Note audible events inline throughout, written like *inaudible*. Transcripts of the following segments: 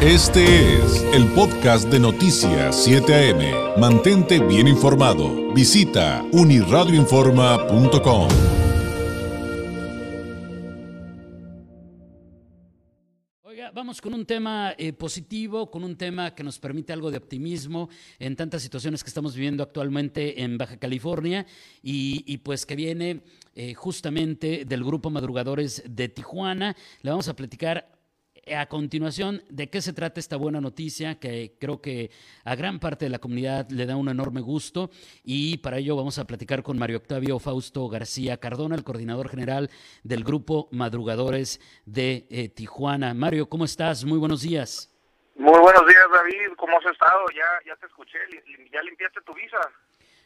Este es el podcast de Noticias 7 AM. Mantente bien informado. Visita uniradioinforma.com. Oiga, vamos con un tema eh, positivo, con un tema que nos permite algo de optimismo en tantas situaciones que estamos viviendo actualmente en Baja California y, pues que viene eh, justamente del grupo Madrugadores de Tijuana. Le vamos a platicar a continuación, ¿de qué se trata esta buena noticia que creo que a gran parte de la comunidad le da un enorme gusto? Y para ello vamos a platicar con Mario Octavio Fausto García Cardona, el coordinador general del grupo Madrugadores de eh, Tijuana. Mario, ¿cómo estás? Muy buenos días. Muy buenos días, David. ¿Cómo has estado? Ya, ya te escuché. ¿Ya limpiaste tu visa?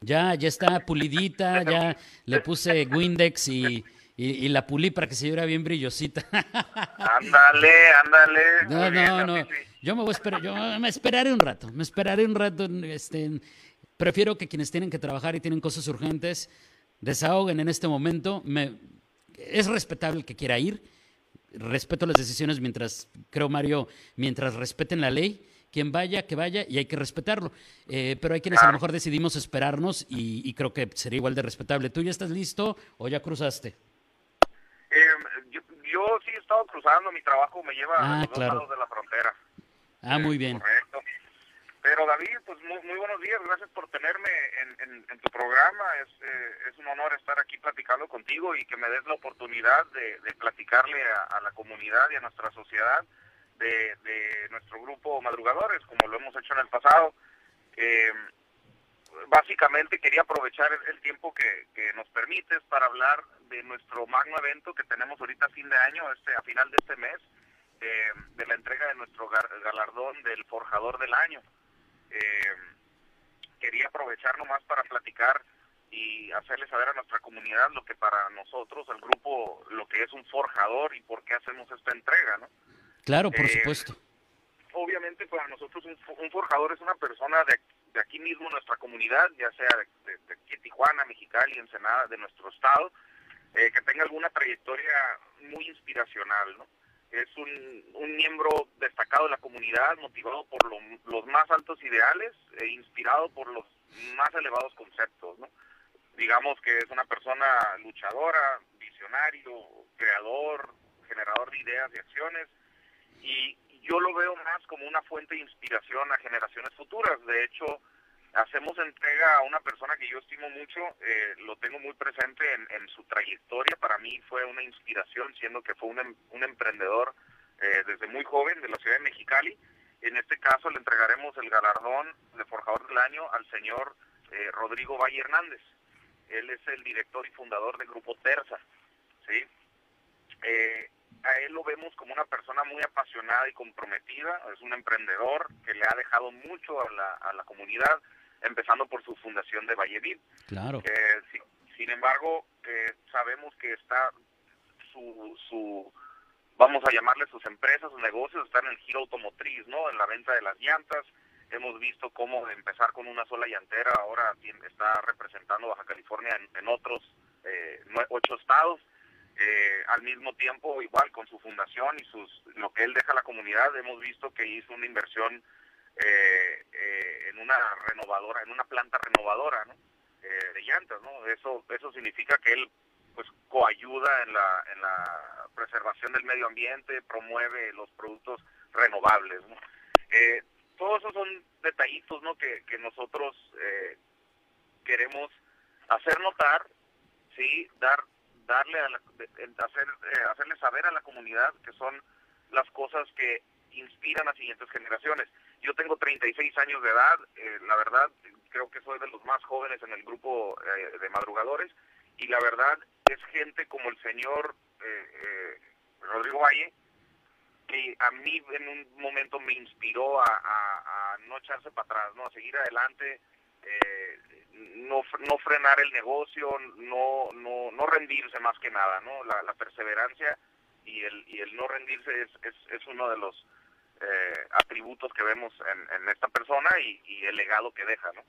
Ya, ya está pulidita, ya le puse Windex y y, la pulí para que se viera bien brillosita. *laughs* Ándale, ándale. No, no, no. Yo me voy a esperar, yo me esperaré un rato, me esperaré un rato. Este, prefiero que quienes tienen que trabajar y tienen cosas urgentes desahoguen en este momento. Me, es respetable que quiera ir. Respeto las decisiones mientras, creo Mario, mientras respeten la ley. Quien vaya, que vaya y hay que respetarlo. Eh, pero hay quienes a lo mejor decidimos esperarnos y, y creo que sería igual de respetable. ¿Tú ya estás listo o ya cruzaste? Yo sí he estado cruzando, mi trabajo me lleva a los dos lados de la frontera. Ah, muy bien. Correcto. Pero David, pues muy, buenos días, gracias por tenerme en, en, tu programa. Es, eh, es un honor estar aquí platicando contigo y que me des la oportunidad de, de platicarle a, la comunidad y a nuestra sociedad de, de, nuestro grupo Madrugadores, como lo hemos hecho en el pasado. Eh, básicamente quería aprovechar el, tiempo que, que, nos permites para hablar de nuestro magno evento que tenemos ahorita a fin de año, este a final de este mes, eh, de la entrega de nuestro galardón del forjador del año. Eh, quería aprovechar nomás para platicar y hacerle saber a nuestra comunidad lo que para nosotros, el grupo, lo que es un forjador y por qué hacemos esta entrega, ¿no? Claro, por eh, supuesto. Obviamente para nosotros un, un forjador es una persona de de aquí mismo nuestra comunidad, ya sea de, de, Tijuana, Mexicali, Ensenada, de nuestro estado, eh, que tenga alguna trayectoria muy inspiracional, ¿no? Es un, un miembro destacado de la comunidad, motivado por los más altos ideales e inspirado por los más elevados conceptos, ¿no? Digamos que es una persona luchadora, visionario, creador, generador de ideas y acciones, y, yo lo veo más como una fuente de inspiración a generaciones futuras. De hecho, hacemos entrega a una persona que yo estimo mucho, eh, lo tengo muy presente en, su trayectoria. Para mí fue una inspiración, siendo que fue un, em, un emprendedor eh, desde muy joven de la ciudad de Mexicali. En este caso le entregaremos el galardón de Forjador del Año al señor eh, Rodrigo Valle Hernández. Él es el director y fundador del grupo Terza. ¿sí? Eh, a él lo vemos como una persona muy apasionada y comprometida, es un emprendedor que le ha dejado mucho a la, a la comunidad, empezando por su fundación de Vallevid. Claro. sin embargo, eh, sabemos que está su, su, vamos a llamarle sus empresas, sus negocios, están en el giro automotriz, ¿no? En la venta de las llantas. Hemos visto cómo de empezar con una sola llantera ahora está representando Baja California en, en otros eh, ocho estados eh, al mismo tiempo, igual con su fundación y sus lo que él deja a la comunidad, hemos visto que hizo una inversión eh, eh, en una renovadora, en una planta renovadora ¿no? de llantas. ¿no? Eso, eso significa que él pues coayuda en la, en la preservación del medio ambiente, promueve los productos renovables. ¿no? todos esos son detallitos ¿no? que, que nosotros queremos hacer notar, sí, dar darle a hacer, eh, hacerle saber a la comunidad que son las cosas que inspiran a siguientes generaciones. Yo tengo 36 años de edad, eh, la verdad creo que soy de los más jóvenes en el grupo eh, de madrugadores y la verdad es gente como el señor Rodrigo Valle que a mí en un momento me inspiró a, a no echarse para atrás, no a seguir adelante, eh, no, no frenar el negocio, no, no, no rendirse más que nada, ¿no? La, perseverancia y el, y el no rendirse es, es, es uno de los eh, atributos que vemos en, en esta persona y, y, el legado que deja, ¿no?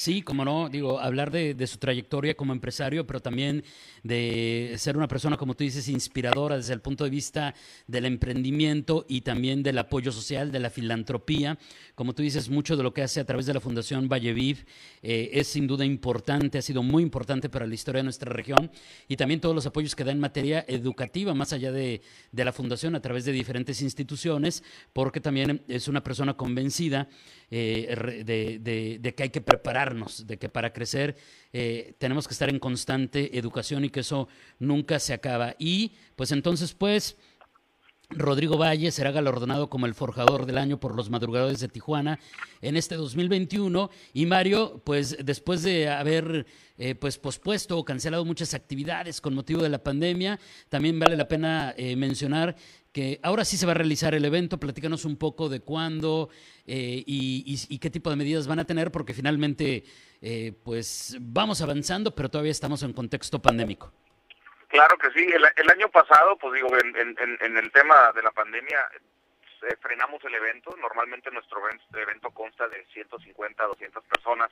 Sí, como no, digo, hablar de, su trayectoria como empresario, pero también de ser una persona, como tú dices, inspiradora desde el punto de vista del emprendimiento y también del apoyo social, de la filantropía. Como tú dices, mucho de lo que hace a través de la Fundación Valleviv eh, es sin duda importante, ha sido muy importante para la historia de nuestra región y también todos los apoyos que da en materia educativa, más allá de, la Fundación, a través de diferentes instituciones, porque también es una persona convencida eh, de que hay que preparar de que para crecer eh, tenemos que estar en constante educación y que eso nunca se acaba. Y pues entonces, pues... Rodrigo Valle será galardonado como el forjador del año por los madrugadores de Tijuana en este 2021 y Mario, pues después de haber eh, pues pospuesto o cancelado muchas actividades con motivo de la pandemia, también vale la pena eh, mencionar que ahora sí se va a realizar el evento. Platícanos un poco de cuándo eh, y, qué tipo de medidas van a tener, porque finalmente, eh, pues vamos avanzando, pero todavía estamos en contexto pandémico. Claro que sí. El, año pasado, pues digo, en, el tema de la pandemia, eh, frenamos el evento. Normalmente nuestro evento consta de 150 a 200 personas.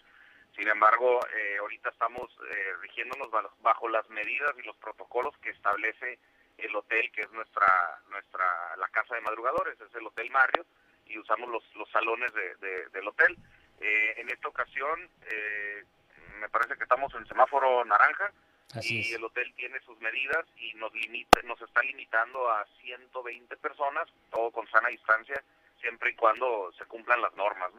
Sin embargo, ahorita estamos rigiéndonos bajo las medidas y los protocolos que establece el hotel que es nuestra nuestra la casa de madrugadores es el hotel Mario y usamos los, los salones de, del hotel. Eh, en esta ocasión eh, me parece que estamos en semáforo naranja y el hotel tiene sus medidas y nos limita nos está limitando a 120 personas todo con sana distancia siempre y cuando se cumplan las normas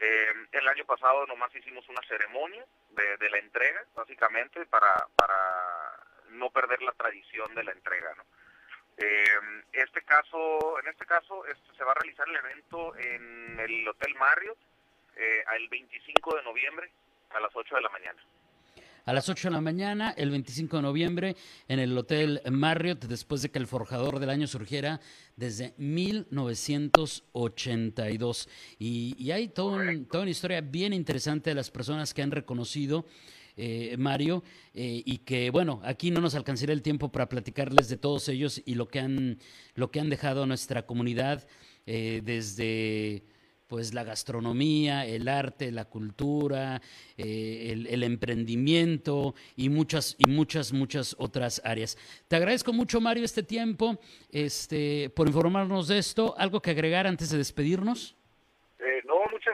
eh, el año pasado nomás hicimos una ceremonia de, de la entrega básicamente para para no perder la tradición de la entrega, ¿no? Eh, este caso, en este caso, este, se va a realizar el evento en el Hotel Marriott eh, el 25 de noviembre a las 8 de la mañana. A las 8 de la mañana, el 25 de noviembre, en el Hotel Marriott, después de que el forjador del año surgiera desde 1982. Y, y hay toda una historia bien interesante de las personas que han reconocido eh, Mario, eh, y que bueno, aquí no nos alcanzaría el tiempo para platicarles de todos ellos y lo que han, lo que han dejado nuestra comunidad eh, desde pues la gastronomía, el arte, la cultura, el, el, emprendimiento y muchas y muchas muchas otras áreas. Te agradezco mucho Mario este tiempo, este por informarnos de esto. Algo que agregar antes de despedirnos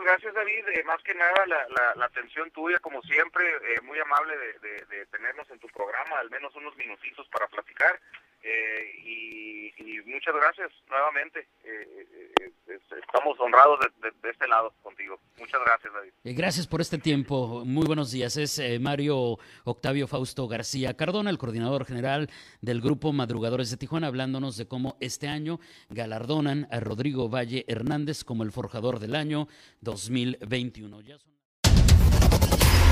gracias David, eh, más que nada la, la, atención tuya como siempre, eh, muy amable de, de, tenernos en tu programa, al menos unos minutitos para platicar eh, y, y, muchas gracias nuevamente, estamos honrados de, este lado contigo, muchas gracias David. gracias por este tiempo, muy buenos días, es Mario Octavio Fausto García Cardona, el coordinador general del grupo Madrugadores de Tijuana, hablándonos de cómo este año galardonan a Rodrigo Valle Hernández como el forjador del año 2021.